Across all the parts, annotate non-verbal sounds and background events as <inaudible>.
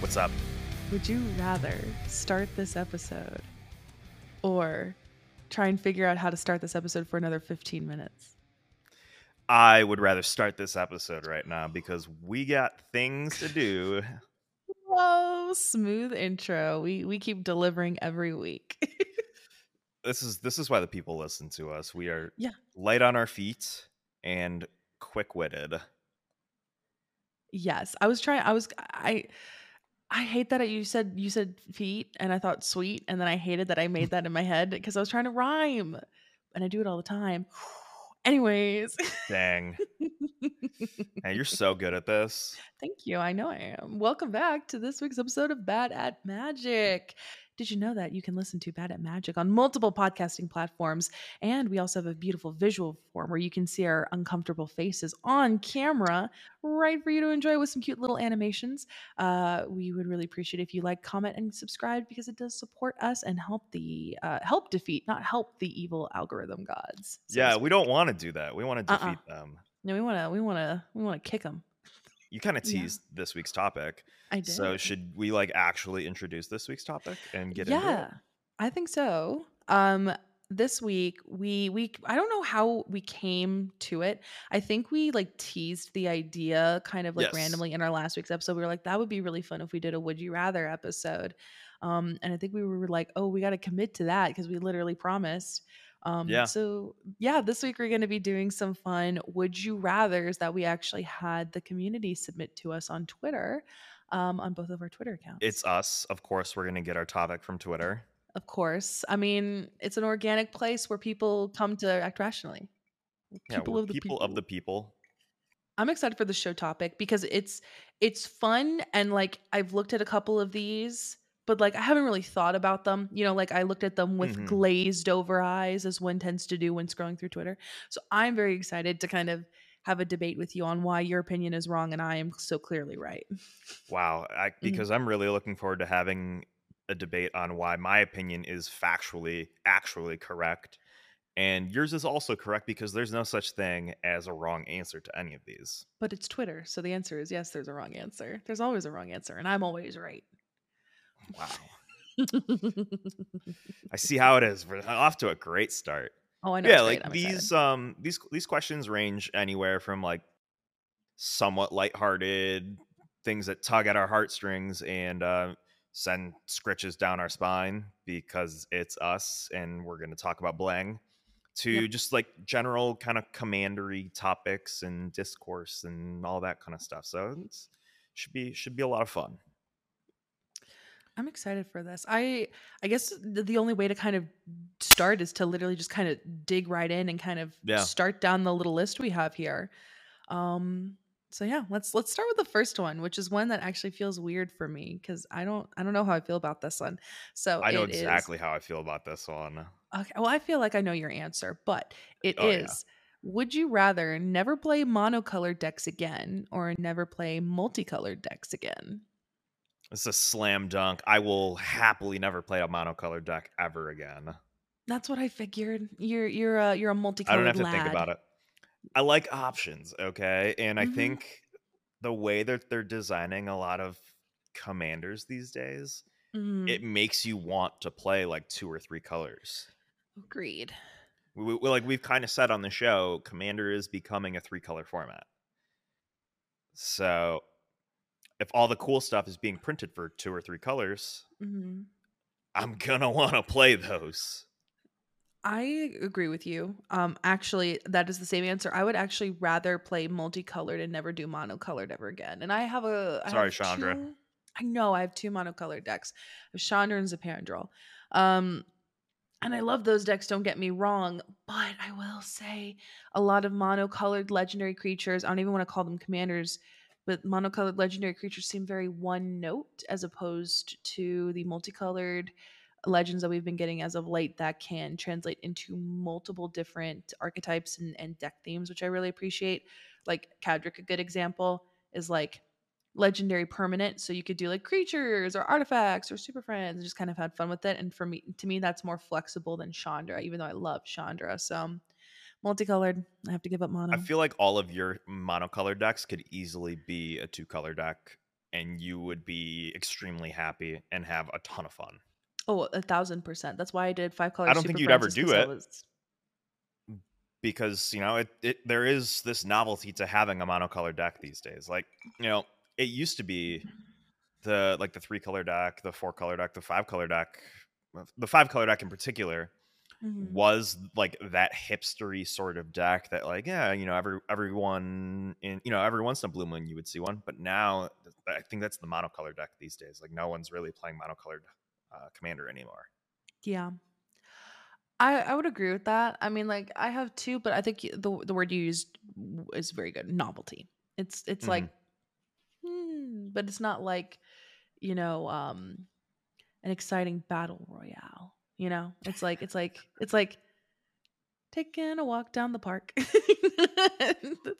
What's up? Would you rather start this episode or try and figure out how to start this episode for another 15 minutes? I would rather start this episode right now because we got things to do. Whoa, smooth intro. We we keep delivering every week. <laughs> this is this is why the people listen to us. We are Yeah. light on our feet and quick-witted. Yes, I was trying I was I I hate that you said you said feet and I thought sweet and then I hated that I made that in my head because I was trying to rhyme. And I do it all the time. <sighs> Anyways. Dang. <laughs> Hey, you're so good at this. Thank you. I know I am. Welcome back to this week's episode of Bad at Magic. Did you know that you can listen to Bad at Magic on multiple podcasting platforms? And we also have a beautiful visual form where you can see our uncomfortable faces on camera, right for you to enjoy with some cute little animations. Uh, we would really appreciate if you like, comment, and subscribe because it does support us and help the uh, help defeat, not help the evil algorithm gods. so Yeah, we don't want to do that. We want to Uh-uh. defeat them. No, we want to. We want to. We want to kick them. You kind of Yeah. teased this week's topic. I did. So should we like actually introduce this week's topic and get yeah, into it? Yeah, I think so. Um, this week we we I don't know how we came to it. I think we like teased the idea kind of like Yes. randomly in our last week's episode. We were like, that would be really fun if we did a would you rather episode. Um, and I think we were like, oh, we got to commit to that because we literally promised. Um, Yeah. So yeah, this week we're going to be doing some fun would you rather's that we actually had the community submit to us on Twitter, um, on both of our Twitter accounts. It's us. Of course, we're going to get our topic from Twitter. Of course. I mean, it's an organic place where people come to act rationally. Yeah, People we're of the people of the people. I'm excited for the show topic because it's it's fun and like I've looked at a couple of these, but like I haven't really thought about them. You know, like I looked at them with Mhm. glazed over eyes as one tends to do when scrolling through Twitter. So I'm very excited to kind of have a debate with you on why your opinion is wrong and I am so clearly right. Wow, I, Mm-hmm. <laughs> because I'm really looking forward to having a debate on why my opinion is factually actually correct and yours is also correct because there's no such thing as a wrong answer to any of these. But it's Twitter, so the answer is yes, there's a wrong answer. There's always a wrong answer and I'm always right. Wow. <laughs> I see how it is. We're off to a great start. oh, I know. yeah, like these excited. um these these questions range anywhere from like somewhat lighthearted things that tug at our heartstrings and uh send scritches down our spine because it's us and we're going to talk about blang to Yep. just like general kind of commandery topics and discourse and all that kind of stuff. So it's should be should be a lot of fun. I'm excited for this. I I guess the, only way to kind of start is to literally just kind of dig right in and kind of Yeah. start down the little list we have here. Um so yeah, let's let's start with the first one, which is one that actually feels weird for me cuz I don't I don't know how I feel about this one. So I know it is- exactly how I feel about this one. Okay, well I feel like I know your answer, but it is. Oh, yeah. Would you rather never play monocolored decks again or never play multicolored decks again? It's a slam dunk. I will happily never play a monocolored deck ever again. That's what I figured. You're you're a you're a I multicolored don't have to lad. think about it. I like options, okay? And I Mhm. think the way that they're designing a lot of commanders these days, Mhm. it makes you want to play like two or three colors. Agreed. We, we- like we've kind of said on the show, commander is becoming a three color format. So if all the cool stuff is being printed for two or three colors, hmm I'm gonna want to play those. I agree with you. Um, actually, that is the same answer. I would actually rather play multicolored and never do monocolored ever again. And I have a I Sorry, have Chandra. two- I know I have two monocolored decks. I have Chandra and Zapandrel. Um, and I love those decks. Don't get me wrong, but I will say a lot of monocolored legendary creatures. I don't even want to call them commanders, but monocolored legendary creatures seem very one note as opposed to the multicolored legends that we've been getting as of late that can translate into multiple different archetypes and, and deck themes, which I really appreciate. Like Cadric, a good example, is like legendary permanent. So you could do like creatures or artifacts or super friends and just kind of had fun with it. And for me, to me, that's more flexible than Chandra, even though I love Chandra. So um, multicolored. I have to give up mono. I feel like all of your monocolored decks could easily be a two color deck, and you would be extremely happy and have a ton of fun. oh, a thousand percent. That's why I did five colors. I don't think you'd ever do it. Was... Mm, because you know it, it there is this novelty to having a monocolored deck these days like you know it used to be the like the three color deck the four color deck the five color deck the five color deck in particular Mhm. was like that hipstery sort of deck that like yeah you know every everyone in you know every once in a blue moon you would see one but now i think that's the monocolored deck these days like no one's really playing monocolored uh, commander anymore Yeah. I, I would agree with that. I mean, like I have two, but I think the the word you used is very good. Novelty. It's it's like, hmm, but it's not like, you know, um, an exciting battle royale. You know, it's like it's like it's like taking a walk down the park. <laughs>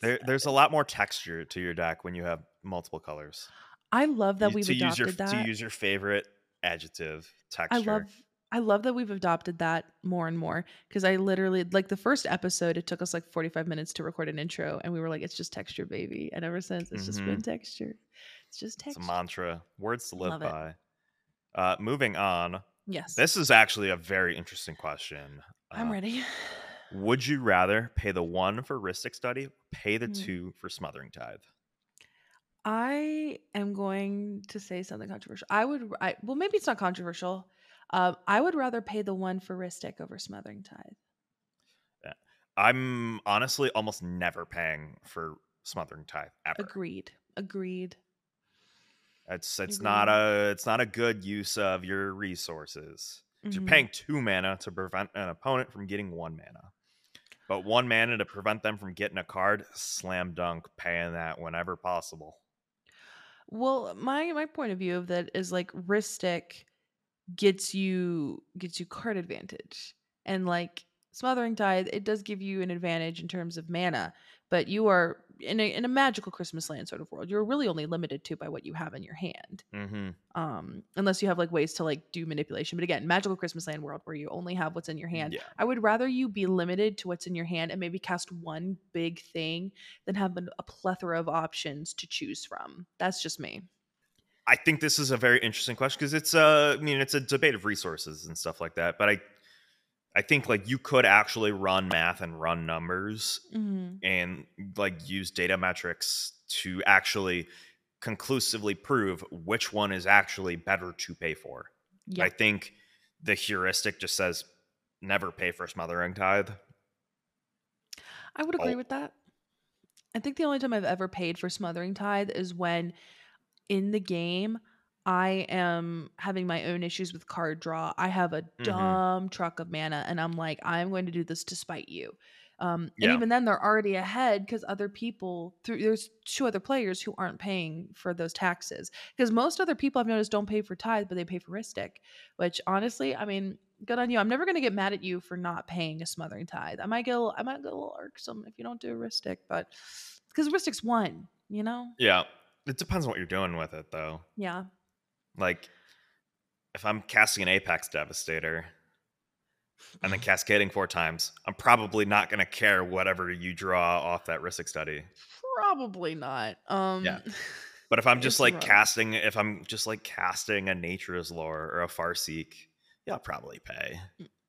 There, there's a lot more texture to your deck when you have multiple colors I love that You- we've adopted your that. to use your favorite adjective texture. I texture. love I love that we've adopted that more and more because I literally like the first episode it took us like 45 minutes to record an intro and we were like it's just texture baby and ever since it's just been texture. It's just Mm-hmm. It's texture. a mantra, words to live Love by. Uh, moving on. Yes. This is actually a very interesting question. I'm Uh, ready. Would you rather pay the one for Rhystic Study, pay the Mm. two for Smothering Tithe? I am going to say something controversial. I would I well maybe it's not controversial. Um, I would rather pay the one for Rhystic over Smothering Tithe. I'm honestly almost never paying for Smothering Tithe ever. Agreed. Agreed. It's it's not a it's not a good use of your resources. Mhm. You're paying two mana to prevent an opponent from getting one mana. But one mana to prevent them from getting a card, slam dunk, paying that whenever possible. Well, my my point of view of that is like Rhystic gets you gets you card advantage. And like Smothering Tithe, it does give you an advantage in terms of mana, but you are in a in a magical Christmas land sort of world. You're really only limited to by what you have in your hand. Mm-hmm. Um, unless you have like ways to like do manipulation. But again, magical Christmas land world where you only have what's in your hand. Yeah. I would rather you be limited to what's in your hand and maybe cast one big thing than have a plethora of options to choose from. That's just me. I think this is a very interesting question because it's a, I mean, it's a debate of resources and stuff like that. But I, I think like you could actually run math and run numbers Mhm. and like use data metrics to actually conclusively prove which one is actually better to pay for. Yeah. I think the heuristic just says never pay for smothering tithe. I would agree Oh. with that. I think the only time I've ever paid for smothering tithe is when in the game I am having my own issues with card draw. I have a Mm-hmm. dumb truck of mana and I'm like, I'm going to do this to spite you. Um, and Yeah. even then they're already ahead because other people through there's two other players who aren't paying for those taxes. Because most other people I've noticed don't pay for tithe, but they pay for Rhystic. Which honestly, I mean, good on you. I'm never gonna get mad at you for not paying a smothering tithe. I might get a little, I might get a little irksome if you don't do a Rhystic, but because Rhystic's one, you know? Yeah. It depends on what you're doing with it though. Yeah. Like if I'm casting an Apex Devastator and then cascading four times, I'm probably not gonna care whatever you draw off that Rhystic study. Probably not. Um Yeah. <laughs> But if I'm just like rough. casting, if I'm just like casting a Nature's Lore or a Farseek, yeah, I'll probably pay.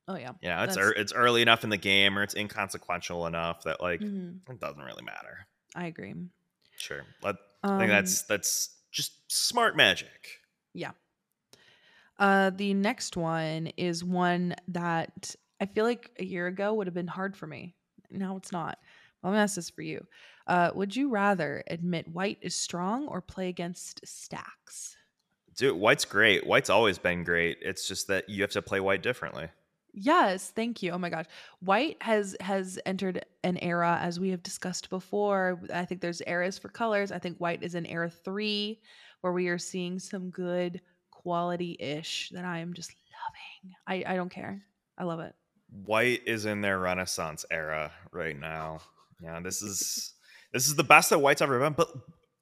Oh yeah. Yeah, it's ear it's early enough in the game or it's inconsequential enough that like Mhm. it doesn't really matter. I agree. Sure, Let, I Um, think that's that's just smart magic. Yeah. Uh, the next one is one that I feel like a year ago would have been hard for me. Now it's not. I'm gonna ask this for you. Uh, would you rather admit white is strong or play against stacks? Dude, white's great. White's always been great. It's just that you have to play white differently. Yes, thank you. Oh my gosh. White has has entered an era as we have discussed before. I think there's eras for colors. I think white is in era 3 where we are seeing some good quality-ish that I am just loving. I I don't care. I love it. White is in their renaissance era right now. Yeah, this is this is the best that white's ever been. But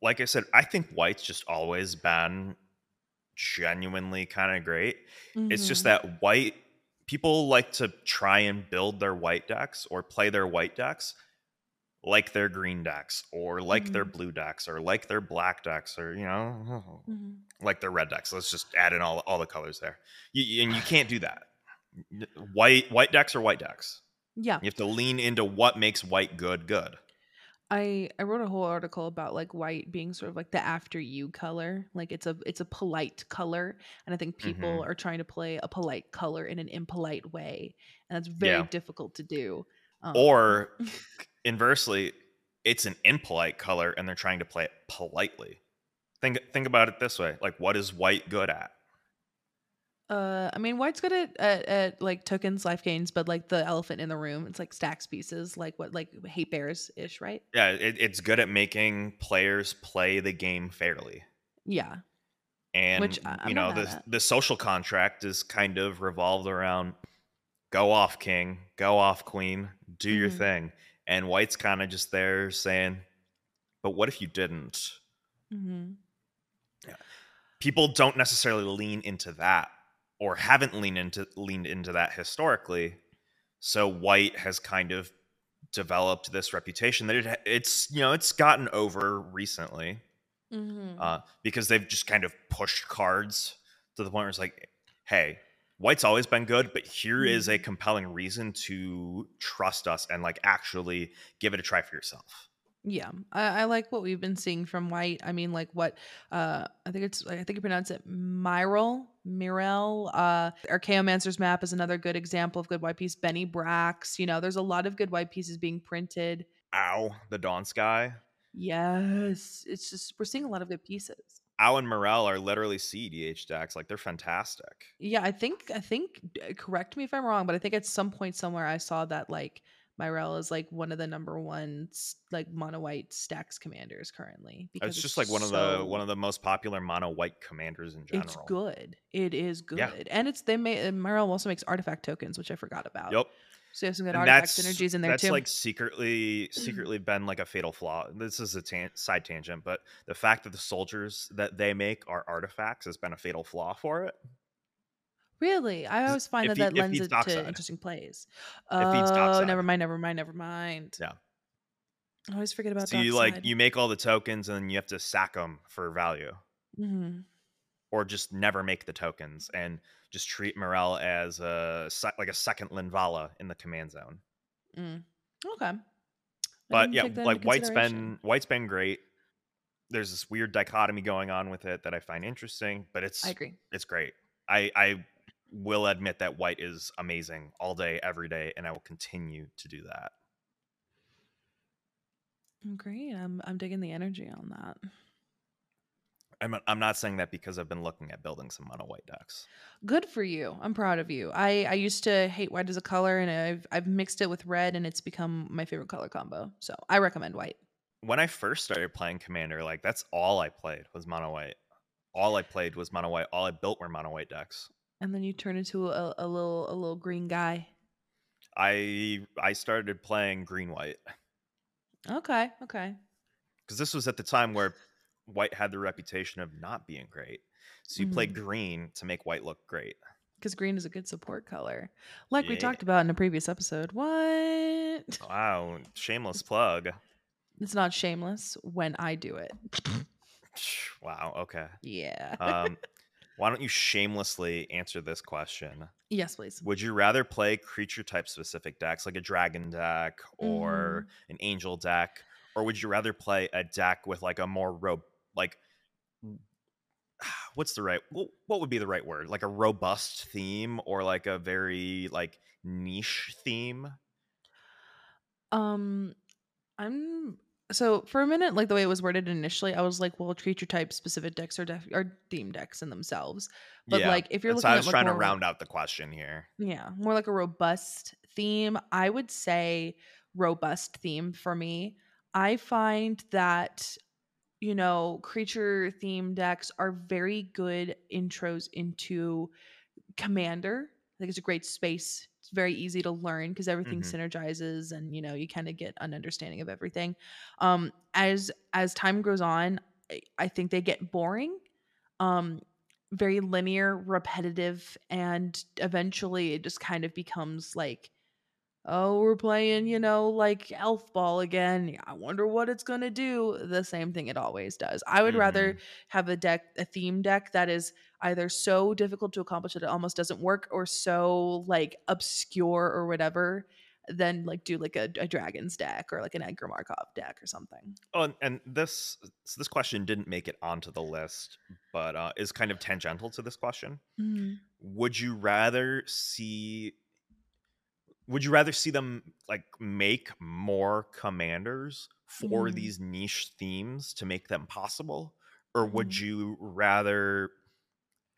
like I said, I think white's just always been genuinely kind of great. It's just Mhm. that white people like to try and build their white decks or play their white decks like their green decks or like their Mhm. blue decks or like their black decks or you know <laughs> Mhm. like their red decks. Let's just add in all all the colors there. You, and you can't do that. White white decks are white decks. Yeah. You have to lean into what makes white good good. I I wrote a whole article about like white being sort of like the after you color. Like it's a it's a polite color, and I think people Mhm. are trying to play a polite color in an impolite way, and that's very Yeah. difficult to do. Um, Or <laughs> inversely, it's an impolite color and they're trying to play it politely. Think think about it this way. Like what is white good at? uh, I mean, white's good at, at at like tokens, life gains, but like the elephant in the room, it's like stacks pieces, like what like hate bears ish, right? Yeah, it, it's good at making players play the game fairly. Yeah. And Which I'm you know, the at. the social contract is kind of revolved around go off king, go off queen, do your Mhm. thing. And white's kind of just there saying, "But what if you didn't?" hmm People don't necessarily lean into that or haven't leaned into leaned into that historically. So white has kind of developed this reputation that it it's, you know, it's gotten over recently. hmm uh, because they've just kind of pushed cards to the point where it's like, hey, white's always been good, but here is a compelling reason to trust us and like actually give it a try for yourself. Yeah, I, I like what we've been seeing from White. I mean, like what uh, I think it's I think you pronounce it Myrel, Mirel. Uh, Archaeomancer's map is another good example of good white piece. Benny Brax. You know, there's a lot of good white pieces being printed. Ow, the Dawn Sky. Yes, it's just we're seeing a lot of good pieces. And Morel are literally CDH decks. Like they're fantastic. Yeah, I think I think correct me if I'm wrong, but I think at some point somewhere I saw that like Myrel is like one of the number one like mono white stacks commanders currently uh, Because It's just like one of the one of the most popular mono white commanders in general. It's good. It is good, Yeah. and it's they made Merrill also makes artifact tokens, which I forgot about. Yep. So you have some good And artifact synergies in there that's too. like secretly secretly been like a fatal flaw. This is a tan- side tangent, but the fact that the soldiers that they make are artifacts has been a fatal flaw for it. really, I always find that feed- that lends it to dockside. interesting plays. It feeds Oh, never mind, never mind, never mind. Yeah. I always forget about so you like you make all the tokens and then you have to sack them for value, Mhm. or just never make the tokens and just treat Morel as a like a second Linvala in the command zone. Mm. Okay. I But yeah, take that into like White's been White's been great. There's this weird dichotomy going on with it that I find interesting, but it's I agree. it's great. I I will admit that White is amazing all day, every day, and I will continue to do that. Great. I'm I'm digging the energy on that. I'm I'm not saying that because I've been looking at building some mono white decks. Good for you. I'm proud of you. I I used to hate white as a color, and I've I've mixed it with red, and it's become my favorite color combo. So I recommend white. When I first started playing Commander, like that's all I played was mono white. All I played was mono white. All I built were mono white decks. And then you turn into a, a little a little green guy. I I started playing green white Okay. Okay. because this was at the time where white had the reputation of not being great. So you Mm-hmm. green to make white look great. Because green is a good support color, like we talked about in a previous episode. What? <laughs> Wow, shameless plug. It's not shameless when I do it. <laughs> Wow, okay. Yeah. Um, <laughs> why don't you shamelessly answer this question? yes, please. Would you rather play creature type specific decks like a dragon deck or an angel deck, or would you rather play a deck with like a more ro like <sighs> what's the right what would be the right word like a robust theme or like a very like niche theme Um, I'm so for a minute, like the way it was worded initially, I was like, well, creature type specific decks are def- are theme decks in themselves. But Yeah, like if you're looking how I at was like trying to round out the question here yeah, more like a robust theme, I would say robust theme for me. I find that you know, creature theme decks are very good intros into Commander. I think it's a great space. It's very easy to learn because everything Mhm. synergizes and you know, you kind of get an understanding of everything. Um as as time goes on, I, I think they get boring. Um very linear, repetitive, and eventually it just kind of becomes like, oh, we're playing, you know, like elf ball again. I wonder what it's going to do. The same thing it always does. I would rather Mhm. have a deck, a theme deck that is either so difficult to accomplish that it almost doesn't work or so like obscure or whatever than like do like a, a dragon's deck or like an Edgar Markov deck or something. Oh, and, and this so this question didn't make it onto the list, but uh, is kind of tangential to this question. Mm. Would you rather see? Would you rather see them like make more commanders for Mhm. these niche themes to make them possible, or would Mhm. you rather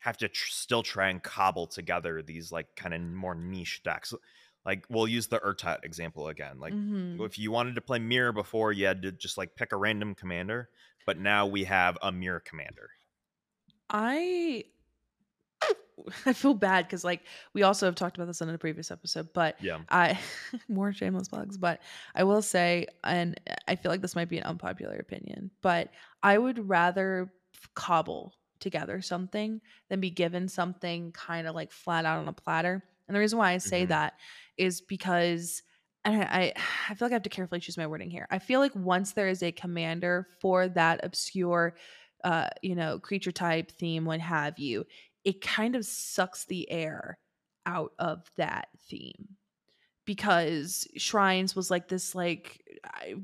have to tr- still try and cobble together these like kind of more niche decks? Like we'll use the Urtet example again. Like Mhm. if you wanted to play mirror before you had to just like pick a random commander but now we have a mirror commander I <laughs> I feel bad because like we also have talked about this in a previous episode, but yeah I <laughs> more shameless plugs, but I will say, and I feel like this might be an unpopular opinion, but I would rather cobble together something than be given something kind of like flat out on a platter. And the reason why I say Mhm. that is because and I, I <sighs> I feel like I have to carefully choose my wording here. I feel like once there is a commander for that obscure uh, you know, creature type theme, what have you, it kind of sucks the air out of that theme because shrines was like this like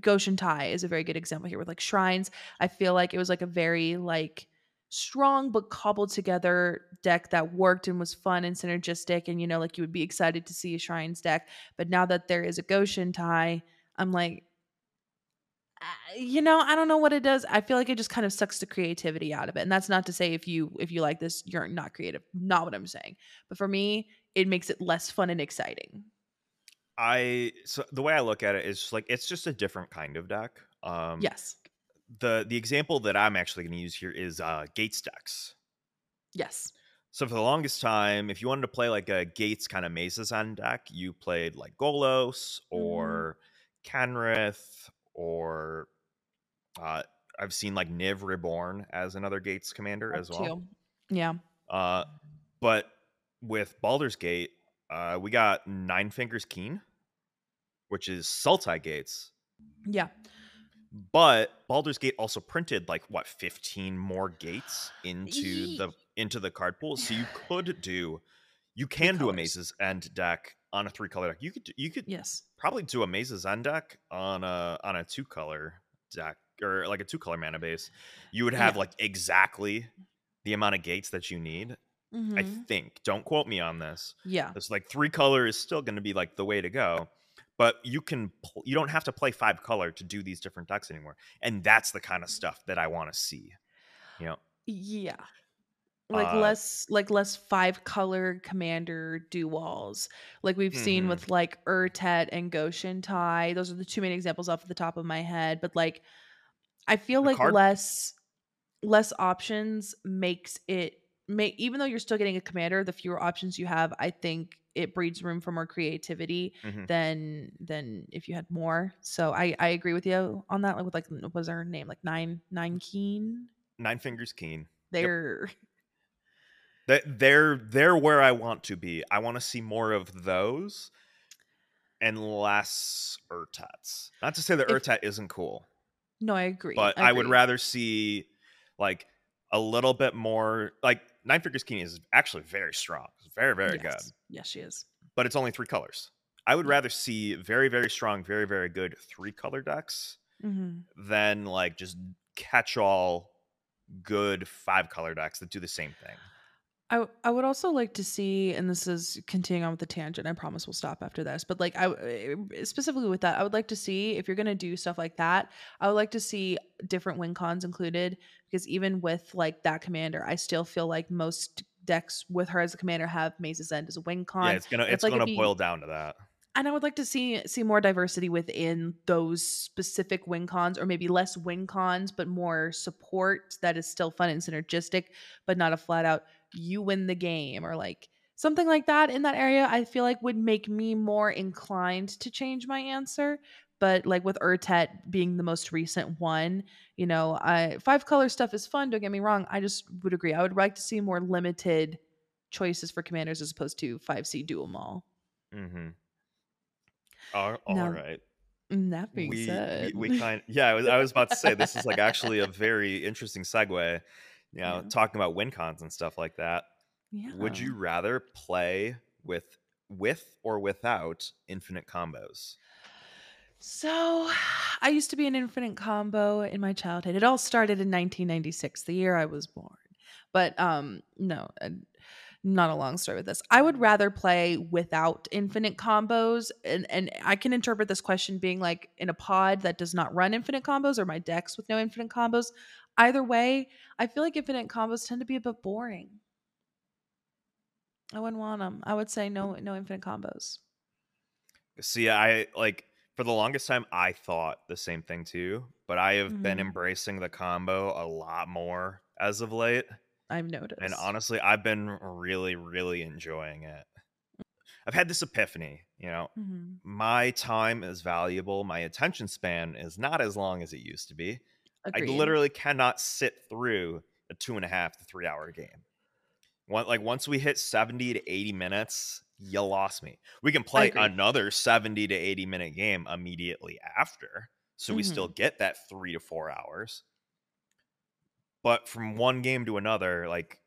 Go-Shintai is a very good example here with like shrines i feel like it was like a very like strong but cobbled together deck that worked and was fun and synergistic and you know like you would be excited to see a shrines deck. But now that there is a Go-Shintai i'm like you know i don't know what it does. I feel like it just kind of sucks the creativity out of it. And that's not to say if you if you like this you're not creative. Not what i'm saying. But for me it makes it less fun and exciting. I so the way i look at it is like it's just a different kind of deck. Um yes. the the example that i'm actually going to use here is uh gates decks. Yes. So for the longest time if you wanted to play like a gates kind of mazes on deck you played like golos Mhm. or Kenrith or uh i've seen like niv reborn as another gates commander as well Too. yeah Uh, but with Baldur's Gate, uh, we got Nine Fingers Keen, which is Sultai Gates. yeah But Baldur's Gate also printed like what fifteen more gates into the into the card pool, so you could do, you can do a. Mazes End deck on a three color deck. You could you could yes probably do a Mazes End deck on a on a two color deck or like a two color mana base. You would have Yeah. like exactly the amount of gates that you need. I Mhm. think. Don't quote me on this. yeah It's like three color is still going to be like the way to go, but you can pl- you don't have to play five color to do these different decks anymore, and that's the kind of stuff that I want to see. You know, yeah like Uh, less like less five color commander do walls like we've seen Mhm. with like urtet and Go-Shintai those are the two main examples off the top of my head but like i feel The like card- less less options makes it make even though you're still getting a commander the fewer options you have i think it breeds room for more creativity Mhm. than than if you had more so i i agree with you on that like with like what was her name like nine nine keen Nine Fingers Keen. they're That they're they're where I want to be. I want to see more of those, and less Urtets. Not to say that If- Urtet isn't cool, no i agree but I, would rather see like a little bit more. Like Nine Fingers Keen is actually very strong. It's very very good. yes. yes she is but it's only three colors. I would rather see very, very strong, very, very good three color decks hmm than like just catch all good five color decks that do the same thing. I, I would also like to see, and this is continuing on with the tangent. I promise we'll stop after this. But like, I w- eh, specifically with that, I would like to see if you're gonna do stuff like that. I would like to see different win cons included because even with like that commander, I still feel like most decks with her as a commander have Maze's End as a win con. yeah, it's gonna it's it's like gonna you- boil down to that. And I would like to see see more diversity within those specific win cons, or maybe less win cons, but more support that is still fun and synergistic, but not a flat out you win the game or like something like that in that area. I feel like would make me more inclined to change my answer. but like with Urtet being the most recent one, you know, I five color stuff is fun. Don't get me wrong. I just would agree. I would like to see more limited choices for commanders as opposed to five C dual mall. Mm-hmm. All, all Now, right. mm, that being we said, we, we <laughs> kind yeah I was, I was about to say this is like actually a very interesting segue you know yeah, talking about win cons and stuff like that yeah. would you rather play with with or without infinite combos So, <sighs> I used to be an infinite combo in my childhood. It all started in 1996, the year I was born. But um no, uh, not a long story with this. I would rather play without infinite combos and and I can interpret this question being like in a pod that does not run infinite combos or my decks with no infinite combos. Either way, I feel like infinite combos tend to be a bit boring. I wouldn't want them. I would say no no infinite combos. see i like for the longest time i thought the same thing too but i have been Mhm. embracing the combo a lot more as of late I've noticed. and honestly i've been really really enjoying it i've had this epiphany you know Mhm. my time is valuable. My attention span is not as long as it used to be. I literally cannot sit through a two and a half to three hour game. One, like once we hit 70 to 80 minutes, you lost me. We can play another 70 to 80 minute game immediately after. So we still Mhm. get that three to four hours. But from one game to another, like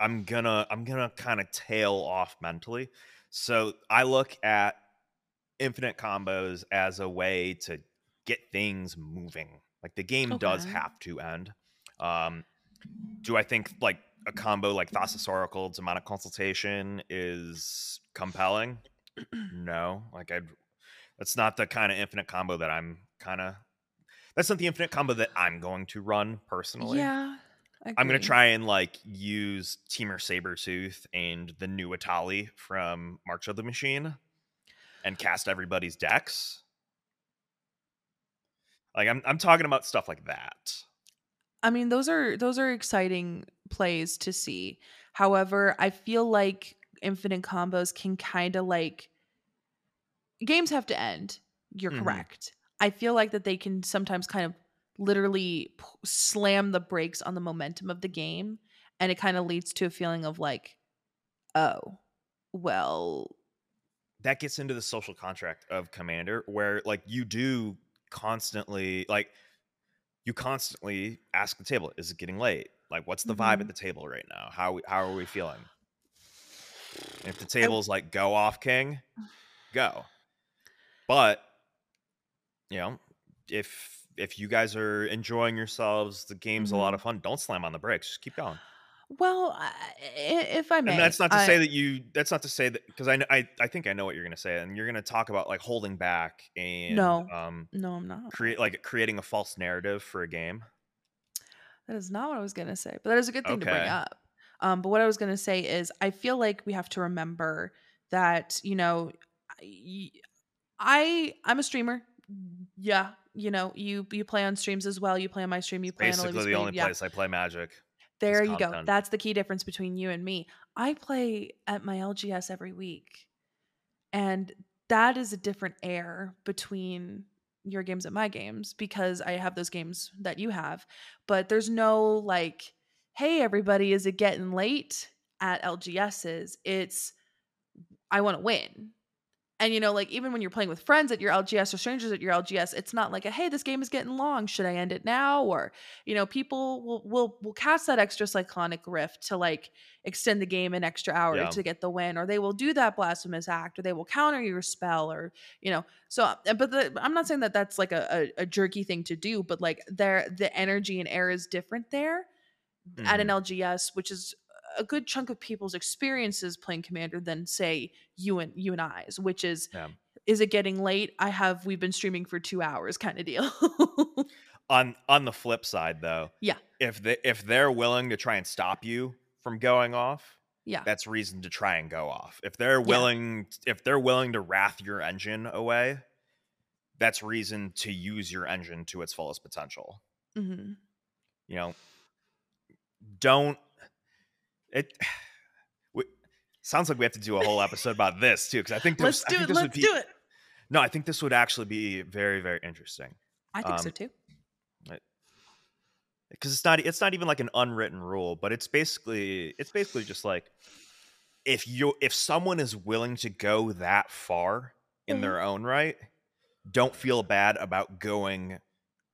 I'm gonna I'm gonna kind of tail off mentally. So I look at infinite combos as a way to get things moving. Like the game does have to end. Um, do I think like a combo like Thassa's Oracle Demonic Consultation is compelling? <clears throat> no. Like I'd that's not the kind of infinite combo that I'm kind of that's not the infinite combo that I'm going to run personally. Yeah. I'm gonna try and like use Temur Sabertooth and the new Etali from March of the Machine and cast everybody's decks. Like I'm I'm talking about stuff like that. I mean, those are those are exciting plays to see. However, I feel like infinite combos can kind of like games have to end. You're Mhm. correct. I feel like that they can sometimes kind of literally p- slam the brakes on the momentum of the game and it kind of leads to a feeling of like oh, well, That gets into the social contract of Commander where like you do constantly like you constantly ask the table, is it getting late? Like what's the vibe Mhm. at the table right now? How how are we feeling? And if the I- table's like go off king, go. But you know, if if you guys are enjoying yourselves, the game's a lot Mhm. of fun. Don't slam on the brakes. Just keep going. well, I, if I may. And that's not to I- say that you. That's not to say that because I, I I think I know what you're gonna say, and you're gonna talk about like holding back and No. um No, I'm not. create like creating a false narrative for a game. That is not what I was going to say, but that is a good thing to bring up. Um, but what I was going to say is, I feel like we have to remember that you know, I- I'm a streamer. Yeah, you know, you you play on streams as well. You play on my stream. You play on Basically, Olivia's the stream. only yeah, place I play Magic. there you go. That's the key difference between you and me. I play at my LGS every week, and that is a different air between your games and my games because I have those games that you have. But there's no like, hey, everybody, is it getting late at LGSs? It's, I want to win. And you know, like even when you're playing with friends at your LGS or strangers at your LGS, it's not like a hey, this game is getting long. Should I end it now? Or you know, people will will will cast that extra cyclonic rift to like extend the game an extra hour Yeah. to get the win, or they will do that blasphemous act, or they will counter your spell, or you know. So, uh, but the, I'm not saying that that's like a, a, a jerky thing to do, but like there, the energy and air is different there at an Mhm. LGS, which is a good chunk of people's experiences playing Commander than say you and you and I's, which is Yeah. is it getting late? I have we've been streaming for two hours kind of deal. <laughs> On on the flip side, though, Yeah. if they if they're willing to try and stop you from going off, yeah. that's reason to try and go off. If they're willing, if they're willing to wrath your engine away, that's reason to use your engine to its fullest potential. hmm You know, don't it. <sighs> we- Sounds like we have to do a whole episode about this too, because I think there's, Let's I do think it. this would Let's be, do it. No, I think this would actually be very, very interesting. I think so Um, too. because it's not it's not even like an unwritten rule but it's basically it's basically just like if you if someone is willing to go that far in Mhm. their own right don't feel bad about going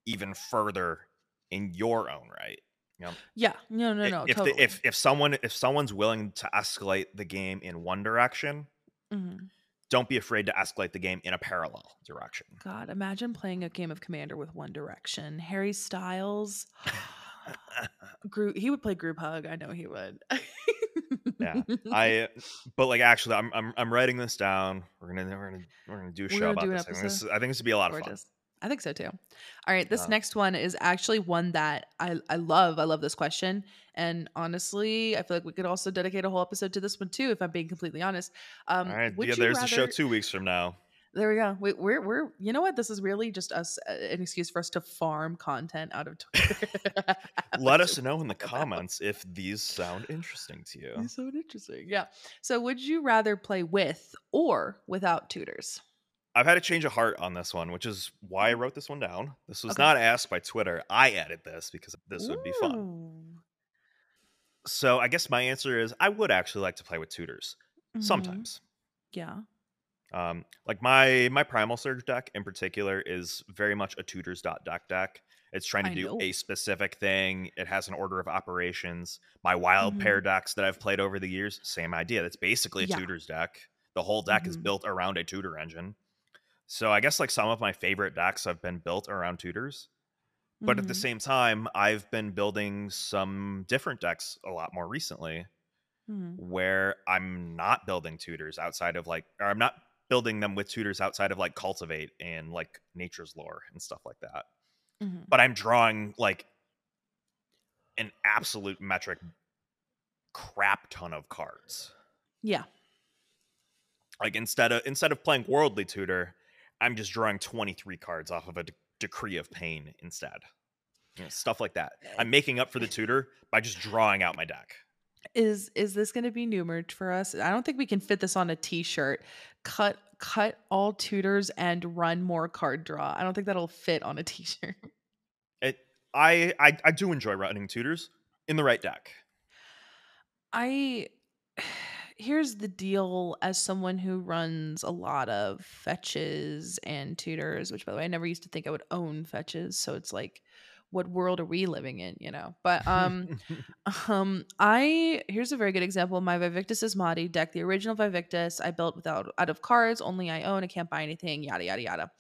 even further in your own right Yeah. No, no, no. if totally. the, if if someone if someone's willing to escalate the game in one direction Mhm. don't be afraid to escalate the game in a parallel direction God, imagine playing a game of Commander with One Direction. Harry Styles. <laughs> Group, he would play group hug. I know he would. Yeah, <laughs> I but like actually I'm I'm I'm writing this down. We're gonna we're gonna we're gonna do a show about this. I think this, is- I think this would be a lot of fun. I think so too. All right, this next one is actually one that I I love. I love this question, and honestly, I feel like we could also dedicate a whole episode to this one too. If I'm being completely honest, um, All right, yeah, there's the show two weeks from now. There we go. We, we're we're you know what? This is really just us uh, an excuse for us to farm content out of Twitter. <laughs> <laughs> Let us know in the comments if these sound interesting to you. It's so interesting. Yeah. So, would you rather play with or without tutors? I've had a change of heart on this one, which is why I wrote this one down. This was Okay. not asked by Twitter. I added this because this would be fun. So I guess my answer is I would actually like to play with tutors Mhm. sometimes. Yeah. Um, like my my primal surge deck in particular is very much a tutors dot deck deck. It's trying to I do know. a specific thing. It has an order of operations. My wild pair decks that I've played over the years, same idea. That's basically a Yeah. tutors deck. The whole deck is Mhm. built around a tutor engine. So I guess like some of my favorite decks have been built around tutors. But at the Mhm. same time, I've been building some different decks a lot more recently Mhm. where I'm not building tutors outside of like, or I'm not building them with tutors outside of like cultivate and like nature's lore and stuff like that. Mhm. But I'm drawing like an absolute metric crap ton of cards. Yeah. Like instead of instead of playing worldly tutor, I'm just drawing 23 cards off of a de- decree of pain instead. You know, stuff like that. I'm eh. making up for the tutor by just drawing out my deck. Is is this going to be new merch for us? I don't think we can fit this on a t-shirt. Cut cut all tutors and run more card draw. I don't think that'll fit on a <laughs> t-shirt. It I I, I do enjoy running tutors in the right deck. I here's the deal as someone who runs a lot of fetches and tutors, which by the way, I never used to think I would own fetches, so it's like what world are we living in, you know? But um <laughs> um I here's a very good example my Vivictus Asmati deck, the original Vivictus I built without out of cards, only I own, I can't buy anything, yada yada yada.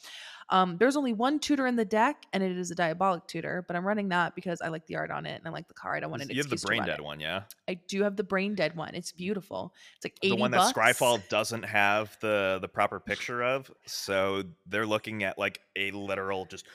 Um, there's only one tutor in the deck, and it is a diabolic tutor, but I'm running that because I like the art on it and I like the card. I wanted an you have the brain dead it. one, yeah. I do have the brain dead one. It's beautiful. It's like 80 The one that bucks. Scryfall doesn't have the the proper picture of. So they're looking at like a literal just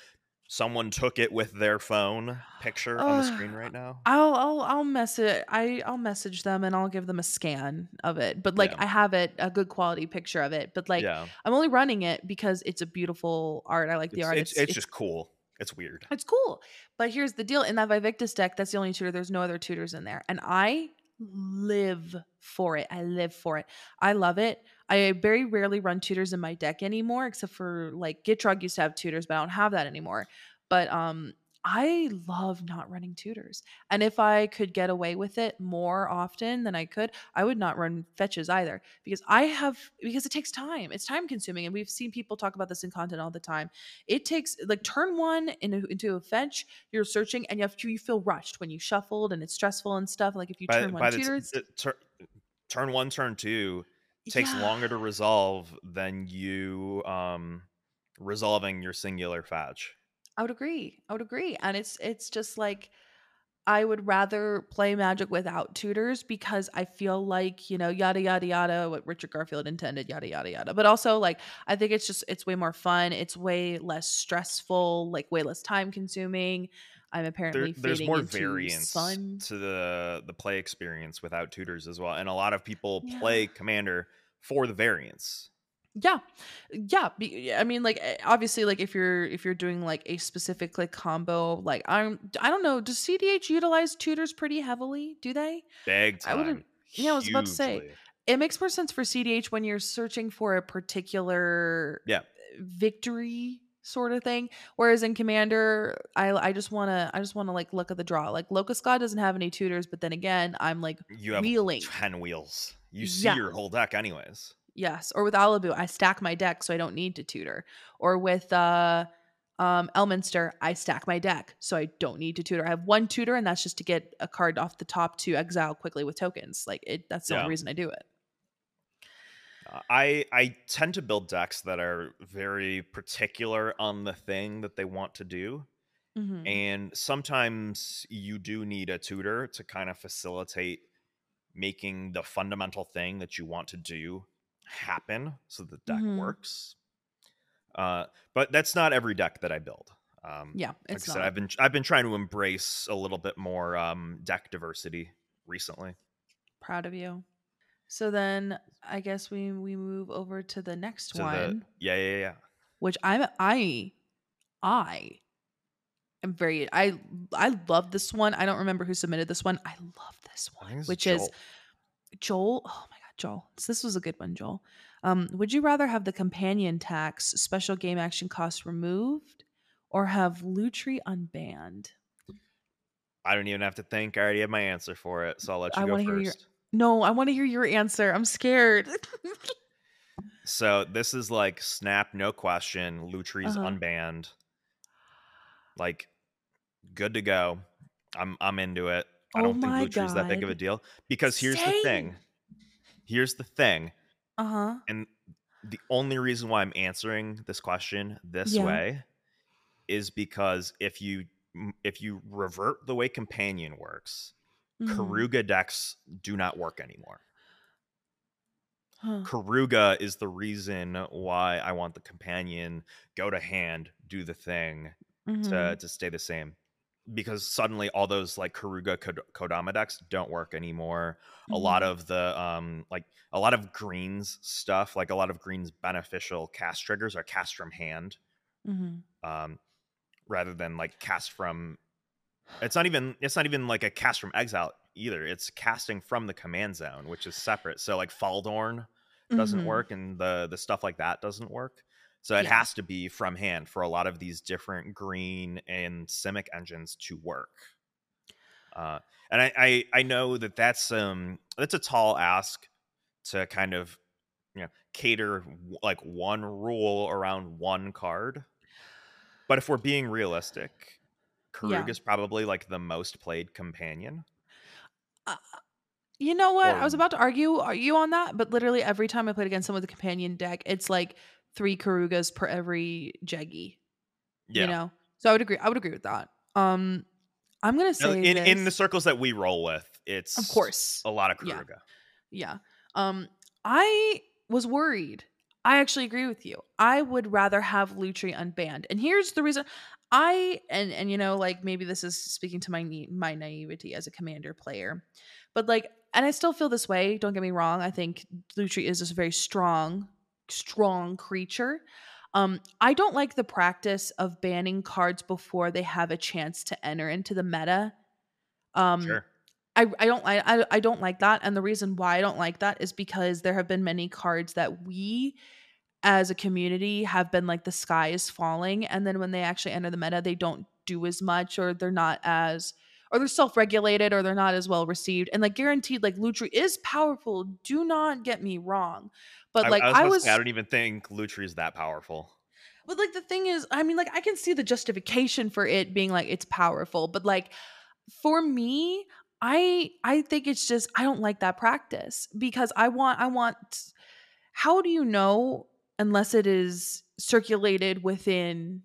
someone took it with their phone picture on the screen right now. I'll I'll I'll message I I'll message them and I'll give them a scan of it. But like Yeah. I have it a good quality picture of it. But like yeah. I'm only running it because it's a beautiful art. I like the It's, art. it's, it's just cool. It's weird. it's cool. But here's the deal: in that Vivictus deck, that's the only tutor. There's no other tutors in there, and I live for it. I live for it. I love it. I very rarely run tutors in my deck anymore, except for like Gitrog used to have tutors, but I don't have that anymore. But um, I love not running tutors, and if I could get away with it more often than I could, I would not run fetches either because I have because it takes time. It's time consuming, and we've seen people talk about this in content all the time. It takes like turn one into, into a fetch, you're searching, and you have to you feel rushed when you shuffled, and it's stressful and stuff. Like if you By, turn one t- tutors, the tur- turn one, turn two takes Yeah. longer to resolve than you um resolving your singular fetch. I would agree. I would agree. And it's it's just like I would rather play Magic without tutors because I feel like, you know, yada yada yada, what Richard Garfield intended, yada yada yada. But also like I think it's just it's way more fun. It's way less stressful, like way less time consuming. I'm There, apparently there's more variance sun. to the the play experience without tutors as well, and a lot of people Yeah. play Commander for the variance. Yeah. Yeah, I mean like eh, obviously like if you're if you're doing like a specific like combo, like I'm I don't know, does CDH utilize tutors pretty heavily? Do they? Big I time. wouldn't- yeah, I was about to say, it makes more sense for CDH when you're searching for a particular Yeah. victory sort of thing. Whereas in Commander, I I just wanna I just wanna like look at the draw. Like Locust God doesn't have any tutors, but then again, I'm like You have wheeling. ten wheels. You see Yeah. your whole deck anyways. Yes. Or with Alabu, I stack my deck so I don't need to tutor. Or with uh um Elminster, I stack my deck so I don't need to tutor. I have one tutor and that's just to get a card off the top to exile quickly with tokens. Like it that's the Yeah. only reason I do it. Uh, I I tend to build decks that are very particular on the thing that they want to do. Mhm. And sometimes you do need a tutor to kind of facilitate making the fundamental thing that you want to do happen so the deck Mhm. works. Uh, but that's not every deck that I build. Um, Yeah, like I said. I've been I've been trying to embrace a little bit more um, deck diversity recently. Proud of you. So then I guess we we move over to the next To one, the yeah yeah yeah. which I'm I I am very I I love this one. I don't remember who submitted this one. I love this one, which is Joel. Joel. Oh my Joel. So this was a good one, Joel. Um, would you rather have the companion tax special game action cost removed or have Lutri unbanned? I don't even have to think. I already have my answer for it, so I'll let you I go wanna hear your- first. No, I want to hear your answer. I'm scared. So this is like snap, no question. Lutri's Uh-huh. unbanned. Like, good to go. I'm I'm into it. I Oh don't think my Lutri's that big of a deal because here's the thing. Here's the thing, uh-huh. and the only reason why I'm answering this question this Yeah. way is because if you if you revert the way companion works, Mhm. Keruga decks do not work anymore. Huh. Keruga is the reason why I want the companion go to hand, do the thing to Mhm. to stay the same. Because suddenly all those like Keruga Kod- Kodama decks don't work anymore. A lot Mhm. of the um like a lot of greens stuff, like a lot of greens beneficial cast triggers are cast from hand. Mhm. Um rather than like cast from it's not even it's not even like a cast from exile either. It's casting from the command zone, which is separate. So like Faldorn doesn't Mhm. work and the the stuff like that doesn't work so it Yeah. has to be from hand for a lot of these different green and simic engines to work uh, and I, I i know that that's um that's a tall ask to kind of you know cater like one rule around one card but if we're being realistic Yeah. Keruga is probably like the most played companion You know what? I was about to argue are you on that, but literally every time I played against someone with a companion deck, it's like three Kerugas per every Jeggy. yeah You know? So I would agree. I would agree with that. Um I'm gonna say in in the circles that we roll with it's Of course. a lot of Yeah. Keruga. Yeah. Um, I was worried. I actually agree with you. I would rather have Lutri unbanned. And here's the reason I and and you know like maybe this is speaking to my my naivety as a commander player. But like and I still feel this way, don't get me wrong. I think Lutri is just a very strong strong creature. Um, I don't like the practice of banning cards before they have a chance to enter into the meta. Um, Sure. I, I don't I, I I don't like that, and the reason why I don't like that is because there have been many cards that we, as a community, have been like the sky is falling, and then when they actually enter the meta, they don't do as much, or they're not as, or they're self regulated, or they're not as well received. And like guaranteed, like Lutri is powerful. Do not get me wrong, but like I, I I was, was, about to say, I don't even think Lutri is that powerful. but like the thing is, I mean, like I can see the justification for it being like it's powerful, but like for me, I I think it's just I don't like that practice because I want I want how do you know unless it is circulated within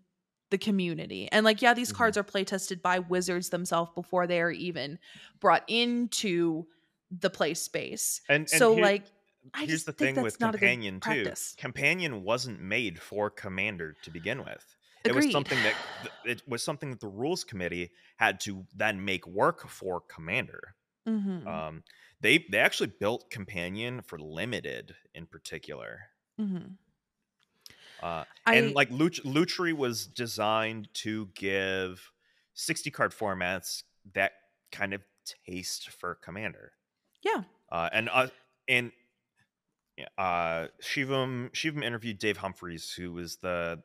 the community? And like yeah, these cards are play tested by wizards themselves before they are even brought into the play space. And, and so here- like I here's the think thing that's with not a good companion too. practice. Companion wasn't made for commander to begin with. It was something that it was something that the rules committee had to then make work for commander. Mhm. Um, they they actually built companion for limited in particular. Mhm. Uh, I and like Lut- Lutri was designed to give 60 card formats that kind of taste for commander yeah. uh, and uh, and uh, Shivam Shivam interviewed Dave Humpherys, who was the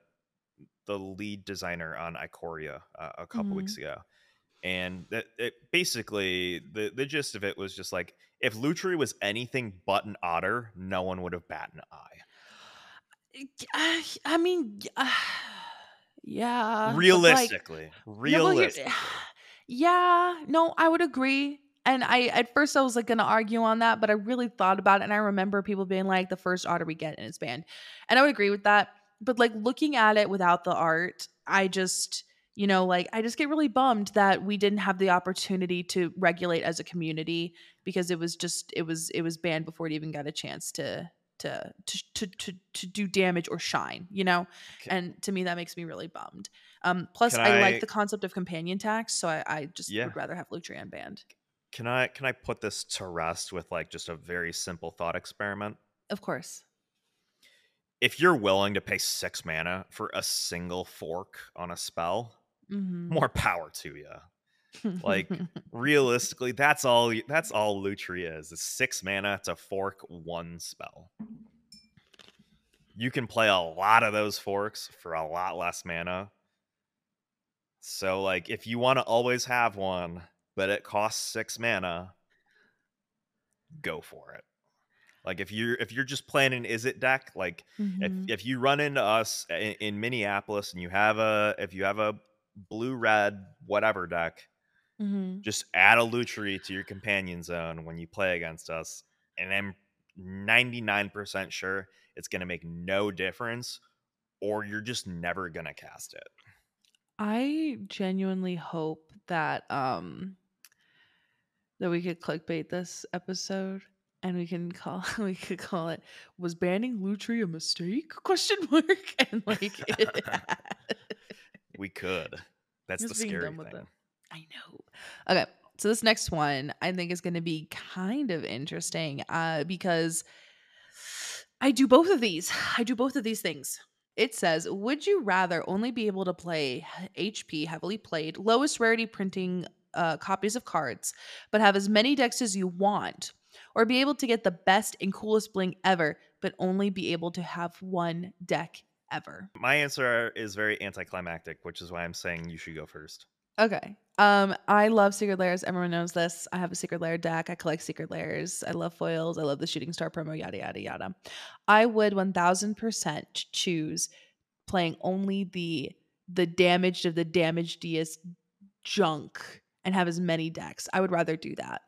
the lead designer on Ikoria uh, a couple Mhm. weeks ago, and that it basically the the gist of it was just like if Lutri was anything but an otter, no one would have bat an eye. I, I mean, uh, yeah. but, like, Realistically, Yeah, realistically, <sighs> no, I would agree. And I at first I was like gonna argue on that, but I really thought about it and I remember people being like the first otter we get and it's banned. And I would agree with that. But like looking at it without the art, I just you know, like I just get really bummed that we didn't have the opportunity to regulate as a community because it was just it was it was banned before it even got a chance to to to to to, do damage or shine, you know? Can- And to me that makes me really bummed. Um plus I, I- like the concept of companion tax, so I, I just Yeah. would rather have Lutri unbanned. can I can I put this to rest with like just a very simple thought experiment? Of course. If you're willing to pay six mana for a single fork on a spell, Mhm. more power to you. Like, <laughs> realistically, that's all that's all Lutri is. Is six mana to fork one spell. You can play a lot of those forks for a lot less mana. So like if you want to always have one, but it costs six mana, go for it. Like if you're if you're just playing an Izzet deck, like Mhm. if if you run into us in, in Minneapolis and you have a if you have a blue red whatever deck, Mhm. just add a Lutri to your companion zone when you play against us, and I'm 99% sure it's going to make no difference, or you're just never going to cast it. I genuinely hope that um that we could clickbait this episode and we can call <laughs> we could call it was banning Lutri a mistake <laughs> question mark and like <laughs> We could. That's Just the scary thing. I know. Okay, so this next one I think is going to be kind of interesting uh, because I do both of these. I do both of these things. It says, "Would you rather only be able to play HP heavily played, lowest rarity printing uh, copies of cards, but have as many decks as you want, or be able to get the best and coolest bling ever, but only be able to have one deck ever?" My answer is very anticlimactic, which is why I'm saying you should go first. Okay. Um, I love secret layers. Everyone knows this. I have a secret layer deck. I collect secret layers. I love foils. I love the shooting star promo, yada yada yada. I would one thousand percent choose playing only the the damaged of the damaged DS junk and have as many decks. I would rather do that.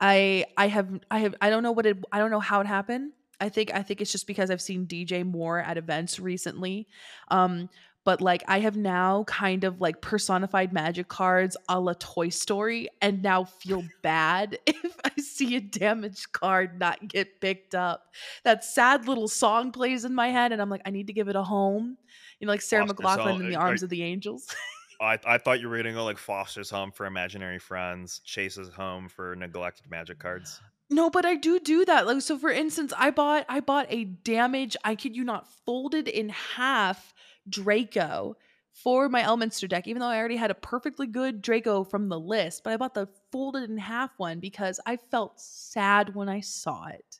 I I have I have I don't know what it I don't know how it happened. I think I think it's just because I've seen DJ more at events recently. Um but like I have now kind of like personified magic cards a la Toy Story and now feel <laughs> bad <laughs> if I see a damaged card not get picked up. That sad little song plays in my head and I'm like, I need to give it a home. You know, like Sarah Foster McLachlan in the uh, arms of the angels. <laughs> I, I thought you were to go like Foster's Home for Imaginary Friends, Chase's Home for Neglected Magic Cards. No, but I do do that. Like so for instance, I bought I bought a damage, I kid you not, folded in half Draco for my Elminster deck, even though I already had a perfectly good Draco from the list, but I bought the folded in half one because I felt sad when I saw it.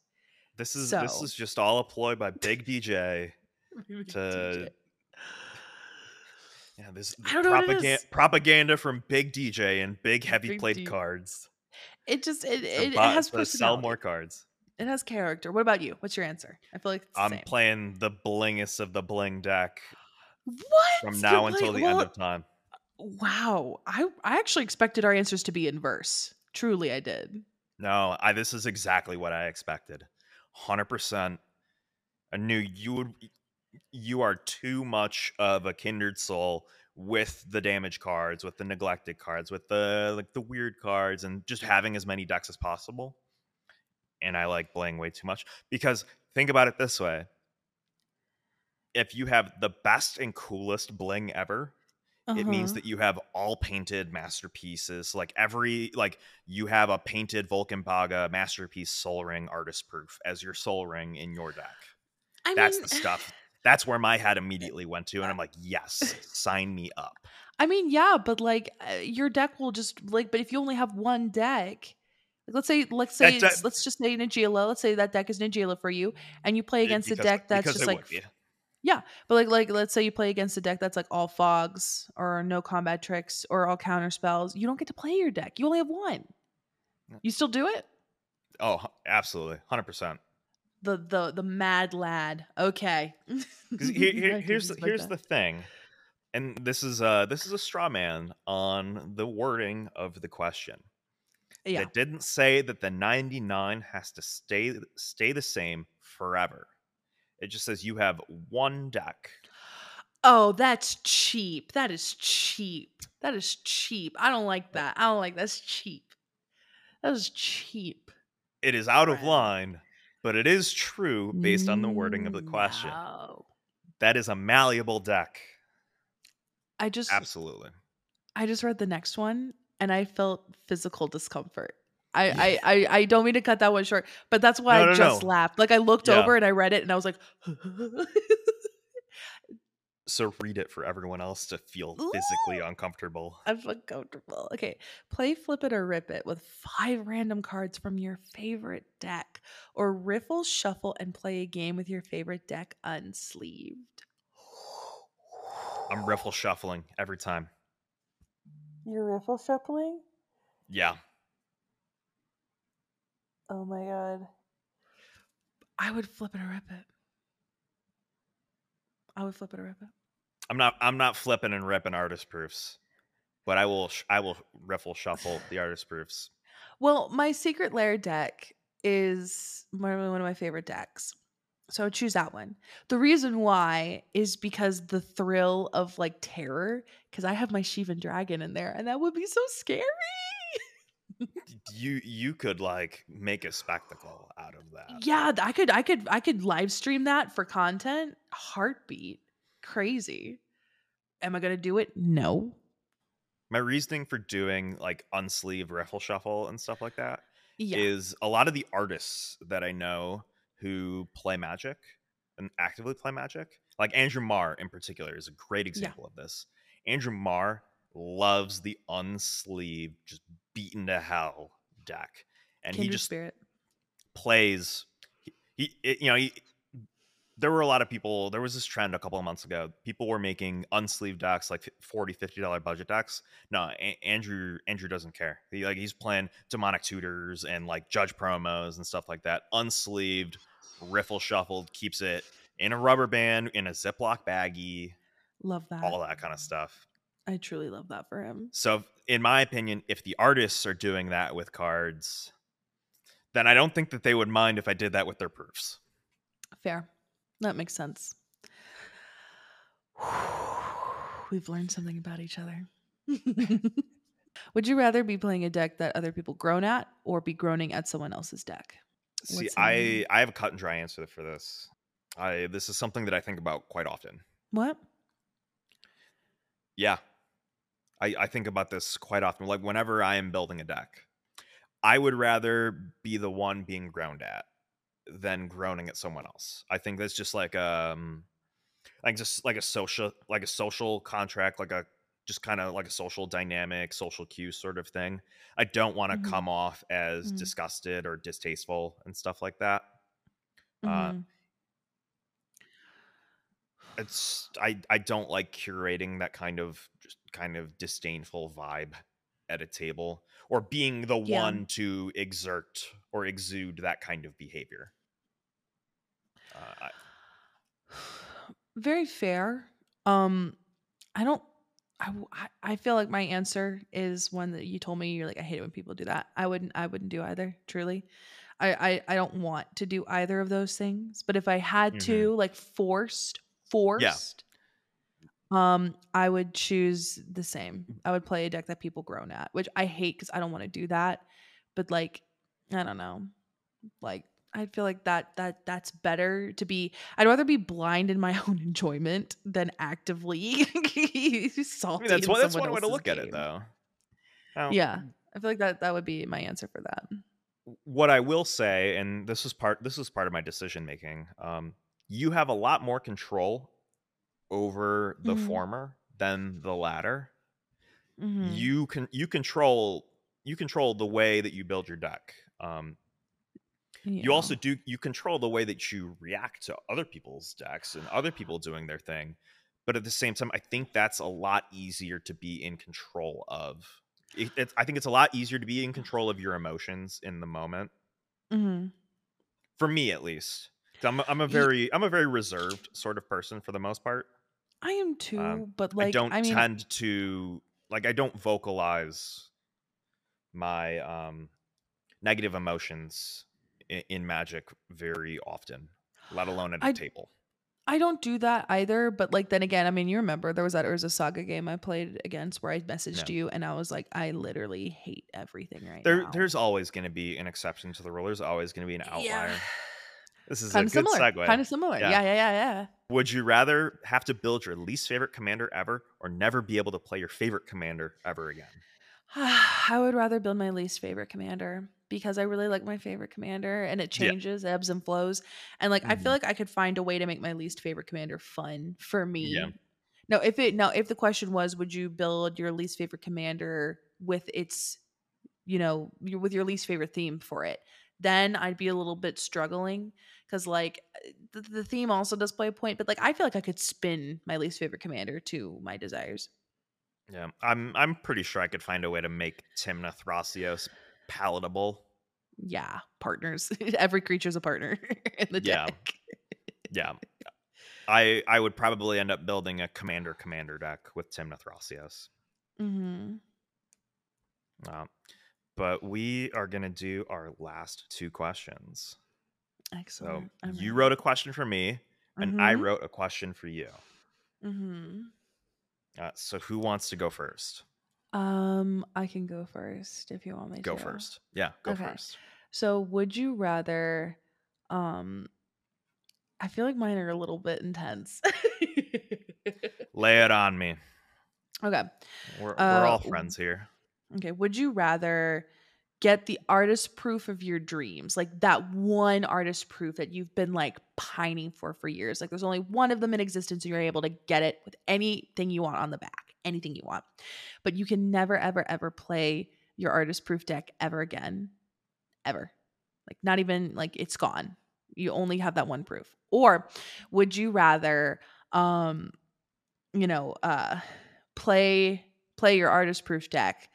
This is this is just all a ploy by Big <laughs> DJ. To- DJ. Yeah, this I don't know what it propaganda propaganda from Big DJ and big heavy Big played D- cards. It just it, it, it has to sell more cards. It has character. What about you? What's your answer? I feel like I'm same. playing the blingest of the bling deck what from You're now until playing- the well, end of time. Wow, I I actually expected our answers to be inverse. Truly, I did. No, I this is exactly what I expected. 100%. I knew you would you are too much of a kindred soul with the damage cards, with the neglected cards, with the like the weird cards and just having as many decks as possible. And I like bling way too much because think about it this way. If you have the best and coolest bling ever, it means Uh-huh. that you have all painted masterpieces like every like you have a painted Volkan Baga masterpiece soul ring artist proof as your soul ring in your deck I that's mean, the stuff that's where my head <sighs> immediately went to and i'm like yes <laughs> sign me up I mean, yeah, but like uh, your deck will just like, but if you only have one deck, Like, let's say, let's say, That- let's just say Najeela. Let's say that deck is Najeela for you, and you play against a deck that's just like would be. But like like let's say you play against a deck that's like all fogs or no combat tricks or all counter spells. You don't get to play your deck. You only have one. You still do it? Oh, absolutely, hundred percent. The the the mad lad. Okay. <laughs> Here, here- here's the, here's the thing, and this is uh this is a straw man on the wording of the question. yeah. It didn't say that the 99 has to stay stay the same forever. It just says you have one deck. Oh, that's cheap. That is cheap. That is cheap. I don't like that. I don't like that's cheap. That is cheap. It is out of line, but it is true based on the wording of the question. No. That is a malleable deck. I just Absolutely. I just read the next one and I felt physical discomfort. I, I, I, I don't mean to cut that one short, but that's why No, I no, just no. laughed. Like I looked Yeah. over and I read it and I was like, <laughs> So read it for everyone else to feel physically uncomfortable. I'm uncomfortable. Okay. Play flip it or rip it with five random cards from your favorite deck. Or riffle, shuffle, and play a game with your favorite deck unsleeved. I'm riffle shuffling every time. You're riffle shuffling? Yeah. Oh my god. I would flip it or rip it. I would flip it or rip it. I'm not I'm not flipping and ripping artist proofs. But I will sh- I will riffle shuffle the artist proofs. Well, my secret lair deck is one of one of my favorite decks. So I would choose that one. The reason why is because the thrill of like terror, because I have my Shivan dragon in there, and that would be so scary. You you could like make a spectacle out of that. Yeah, I could, I could, I could live stream that for content. Heartbeat, crazy. Am I gonna do it? No. My reasoning for doing like unsleeve riffle shuffle and stuff like that Yeah. is a lot of the artists that I know who play Magic and actively play Magic, like Andrew Marr in particular, is a great example of this. Andrew Marr loves the unsleeved, just beaten to hell deck, and Kindred he just spirit. plays. He, he it- you know, he, there were a lot of people. There was this trend a couple of months ago. People were making unsleeved decks, like 40 50 dollar budget decks. No, A- Andrew Andrew doesn't care. He like he's playing demonic tutors and like judge promos and stuff like that. Unsleeved, riffle shuffled, keeps it in a rubber band, in a Ziploc baggie, Love that. all that kind of stuff. I truly love that for him. So, in my opinion, if the artists are doing that with cards, then I don't think that they would mind if I did that with their proofs. Fair. That makes sense. <sighs> We've learned something about each other. <laughs> Would you rather be playing a deck that other people groan at or be groaning at someone else's deck? See, What's the I name? I have a cut and dry answer for this. I this is something that I think about quite often. What? Yeah, I I think about this quite often. Like whenever I am building a deck, I would rather be the one being groaned at than groaning at someone else. I think that's just like um like just like a social like a social contract, like a just kind of like a social dynamic, social cue sort of thing. I don't want to Mhm. come off as Mhm. disgusted or distasteful and stuff like that. Uh, Mhm. it's I I don't like curating that kind of just kind of disdainful vibe at a table or being the Yeah. one to exert or exude that kind of behavior. Uh, I, Very fair. Um, I don't. I, I- feel like my answer is one that you told me. You're like, I hate it when people do that. I wouldn't. I wouldn't do either. Truly, I I, I don't want to do either of those things. But if I had Mhm. to, like forced, forced, um, I would choose the same. I would play a deck that people groan at, which I hate because I don't want to do that. But like, I don't know, like. I feel like that that that's better to be. I'd rather be blind in my <laughs> own enjoyment than actively <laughs> I salty. mean that's one that's one way to look at it though. Yeah, I feel like that that would be my answer for that. What I will say, and this is part this is part of my decision making. Um, you have a lot more control over the Mhm. former than the latter. Mhm. you can you control you control the way that you build your deck. Um, Yeah. you also do you control the way that you react to other people's decks and other people doing their thing but at the same time i think that's a lot easier to be in control of it, it's, i think it's a lot easier to be in control of your emotions in the moment Mhm. for me at least I'm, I'm a very i'm a very reserved sort of person for the most part I am too, but like Um, i don't I mean, tend to like i don't vocalize my um negative emotions in, in magic very often let <gasps> alone at a I- table I don't do that either, but like then again, I mean, you remember there was that Urza Saga game I played against where I messaged Yeah. you and I was like, I literally hate everything right There, now. there's always going to be an exception to the rule. There's always going to be an outlier. This is kind a of good similar. segue. Kind of similar. Yeah. Yeah. yeah, yeah, yeah, Would you rather have to build your least favorite commander ever, or never be able to play your favorite commander ever again? <sighs> I would rather build my least favorite commander because I really like my favorite commander and it Yeah. changes, ebbs and flows. And like I Mhm. feel like I could find a way to make my least favorite commander fun for me. Yeah. No, if it no, if the question was would you build your least favorite commander with its you know, with your least favorite theme for it, then I'd be a little bit struggling cuz like the, the theme also does play a point, but like I feel like I could spin my least favorite commander to my desires. Yeah, I'm. I'm pretty sure I could find a way to make Tymna Thrasios palatable. yeah, partners. <laughs> Every creature's a partner <laughs> in the Yeah. deck. <laughs> Yeah, I I would probably end up building a commander commander deck with Tymna Thrasios. Mm-hmm. Uh, but we are gonna do our last two questions. So Excellent. you wrote a question for me, and I wrote a question for you. Mm-hmm. Uh, so who wants to go first? Um, I can go first if you want me to. Go first. Yeah, go Okay. first. So, would you rather? Um, I feel like mine are a little bit intense. Lay it <laughs> on me. okay. We're, Uh, we're all friends here. Okay. Would you rather get the artist proof of your dreams? Like that one artist proof that you've been like pining for for years. Like there's only one of them in existence and you're able to get it with anything you want on the back, anything you want. But you can never, ever, ever play your artist proof deck ever again. Ever. Like not even like it's gone. You only have that one proof. Or would you rather um you know uh play play your artist proof deck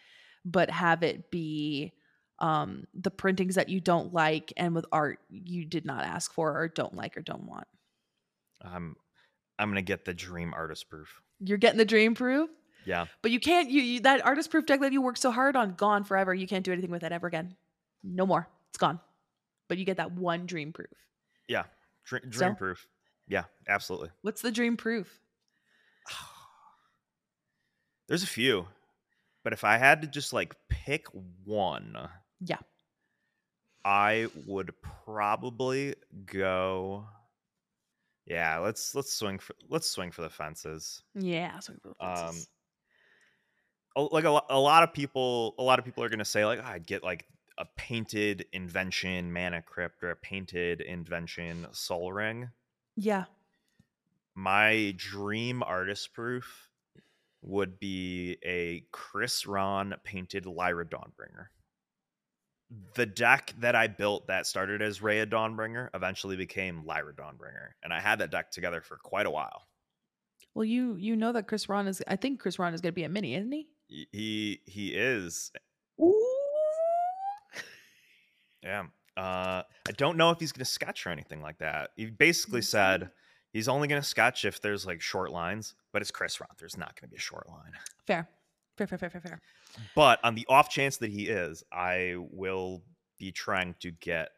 but have it be um the printings that you don't like and with art you did not ask for or don't like or don't want I'm I'm gonna get the dream artist proof. you're getting the dream proof Yeah. but you can't you, you that artist proof deck that you worked so hard on gone forever you can't do anything with it ever again no more it's gone but you get that one dream proof Yeah. Dream, dream So? proof. Yeah, absolutely. what's the dream proof <sighs> There's a few. But if I had to just like pick one, yeah I would probably go Yeah, let's let's swing for let's swing for the fences. yeah so we both Um, fences. a- like a, a lot of people a lot of people are going to say like "Oh, i'd get like a painted invention mana crypt or a painted invention soul ring yeah my dream artist proof would be a Chris Rahn painted lyra dawnbringer the deck that i built that started as Reya dawnbringer eventually became lyra dawnbringer and i had that deck together for quite a while well you you know that Chris Rahn is i think Chris Rahn is going to be a mini isn't he he he, is Ooh. Yeah. Uh, I don't know if he's going to sketch or anything like that. He basically said he's only going to sketch if there's like short lines, but it's Chris Roth. There's not going to be a short line. fair fair fair fair fair fair But on the off chance that he is, I will be trying to get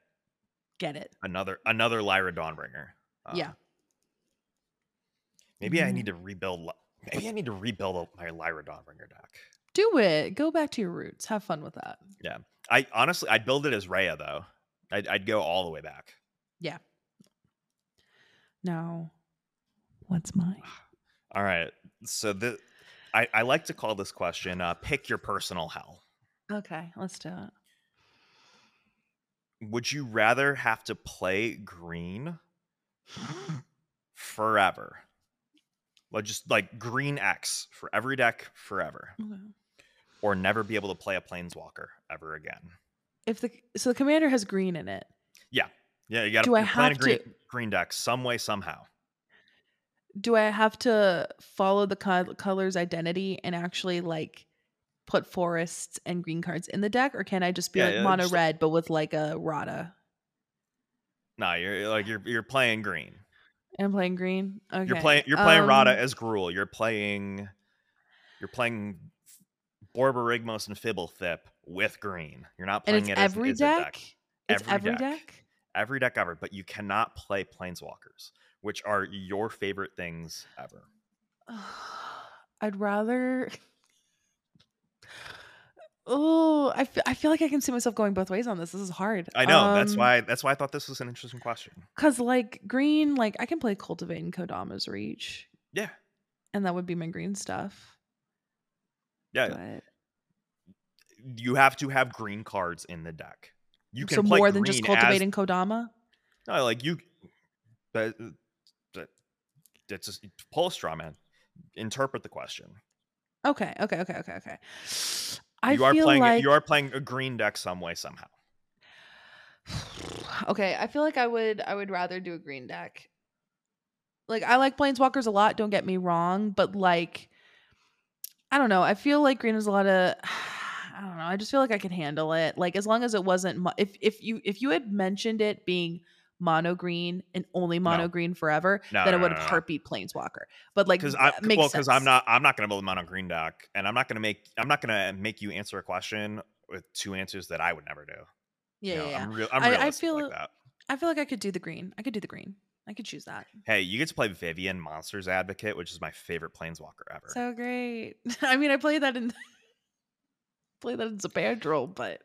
get it another another Lyra Dawnbringer. Um, Yeah. Maybe I Mhm. need to rebuild. Maybe I need to rebuild my Lyra Dawnbringer deck. do it go back to your roots have fun with that Yeah. I honestly, I'd build it as Reya though. I'd, I'd go all the way back. Now what's mine <sighs> All right. So the I, I like to call this question uh, pick your personal hell. okay let's do it Would you rather have to play green <gasps> forever? Like just like green X for every deck forever. Okay. or never be able to play a planeswalker ever again. If the so the commander has green in it. Yeah, you got to plan a green, to- green deck some way somehow. Do I have to follow the co- color's identity and actually like put forests and green cards in the deck, or can I just be Yeah, like yeah, mono just- red but with like a Radha? No, you're like you're you're playing green. And I'm playing green. Okay. You're playing you're playing Radha um, as Gruul. You're playing you're playing Borborygmos and Fblthp with green. You're not playing it's it as, every as deck. a deck. It's Every every deck. deck. Every deck ever, but you cannot play planeswalkers, which are your favorite things ever. <sighs> I'd rather. <sighs> Oh, I feel, I feel like I can see myself going both ways on this. This is hard. I know. that's Um, why that's why I thought this was an interesting question. Cause like green, like I can play Cultivate and Kodama's Reach, Yeah. and that would be my green stuff. Yeah. But You have to have green cards in the deck. You can so play more than just cultivating as- Kodama. No, like you, but uh, that that's just pull a straw man. Interpret the question. Okay, okay, okay, okay, okay. I you are playing. like You are playing a green deck some way somehow. <sighs> okay. I feel like I would I would rather do a green deck. Like I like planeswalkers a lot. Don't get me wrong, but like I don't know. I feel like green is a lot of. I don't know. I just feel like I could handle it. Like as long as it wasn't mo- if if you if you had mentioned it being mono green and only mono No. green forever, No, then no, it would have heartbeat planeswalker. But like Because I makes well because I'm not. I'm not going to build a mono green deck, and I'm not going to make. I'm not going to make you answer a question with two answers that I would never do. Yeah, You know, yeah, yeah. I'm, real, I'm I- I feel- like that. I feel like I could do the green. I could do the green. I could choose that. Hey, you get to play Vivien Monsters Advocate, which is my favorite planeswalker ever. So great. <laughs> I mean, I played that in play that in Zopandrel, but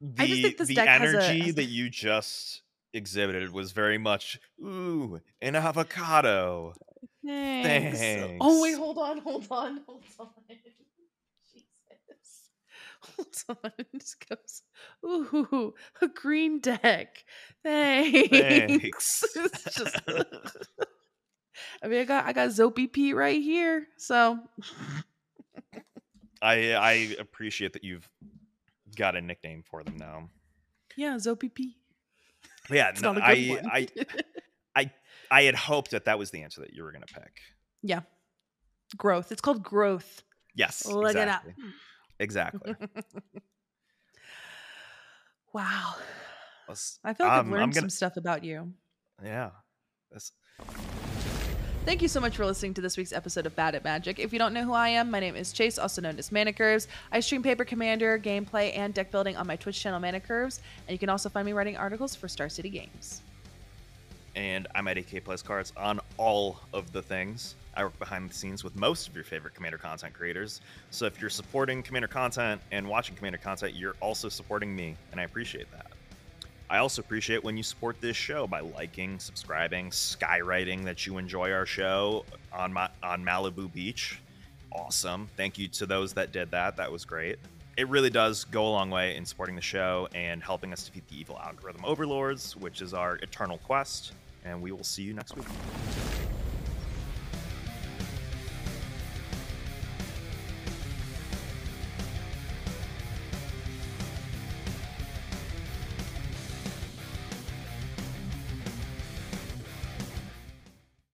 the I just think this the deck a- energy has a- that you just exhibited was very much ooh an avocado. thanks. Oh wait, Thanks. hold on, hold on, hold on. <laughs> Jesus. Hold on. It just goes, ooh, a green deck. Thanks. <laughs> Thanks. it's just <laughs> I mean I got I got Zopi Pete right here. So I I appreciate that you've got a nickname for them now. yeah. But yeah, It's no, not a good I, one. <laughs> I I had hoped that that was the answer that you were going to pick. yeah. Growth. It's called growth. Yes, Look it up. exactly. Exactly. <laughs> Wow. I feel like I've um, learned gonna, some stuff about you. yeah. That's- Thank you so much for listening to this week's episode of Bad at Magic. If you don't know who I am, my name is Chase, also known as Manicurves. I stream Paper Commander, gameplay, and deck building on my Twitch channel Manicurves, and you can also find me writing articles for Star City Games. and I'm at EK Plus Cards on all of the things. I work behind the scenes with most of your favorite Commander content creators. So if you're supporting Commander content and watching Commander content, you're also supporting me, and I appreciate that. I also appreciate when you support this show by liking, subscribing, skywriting that you enjoy our show on my, on Malibu Beach. Awesome. Thank you to those that did that. That was great. It really does go a long way in supporting the show and helping us defeat the evil algorithm overlords, which is our eternal quest. And we will see you next week.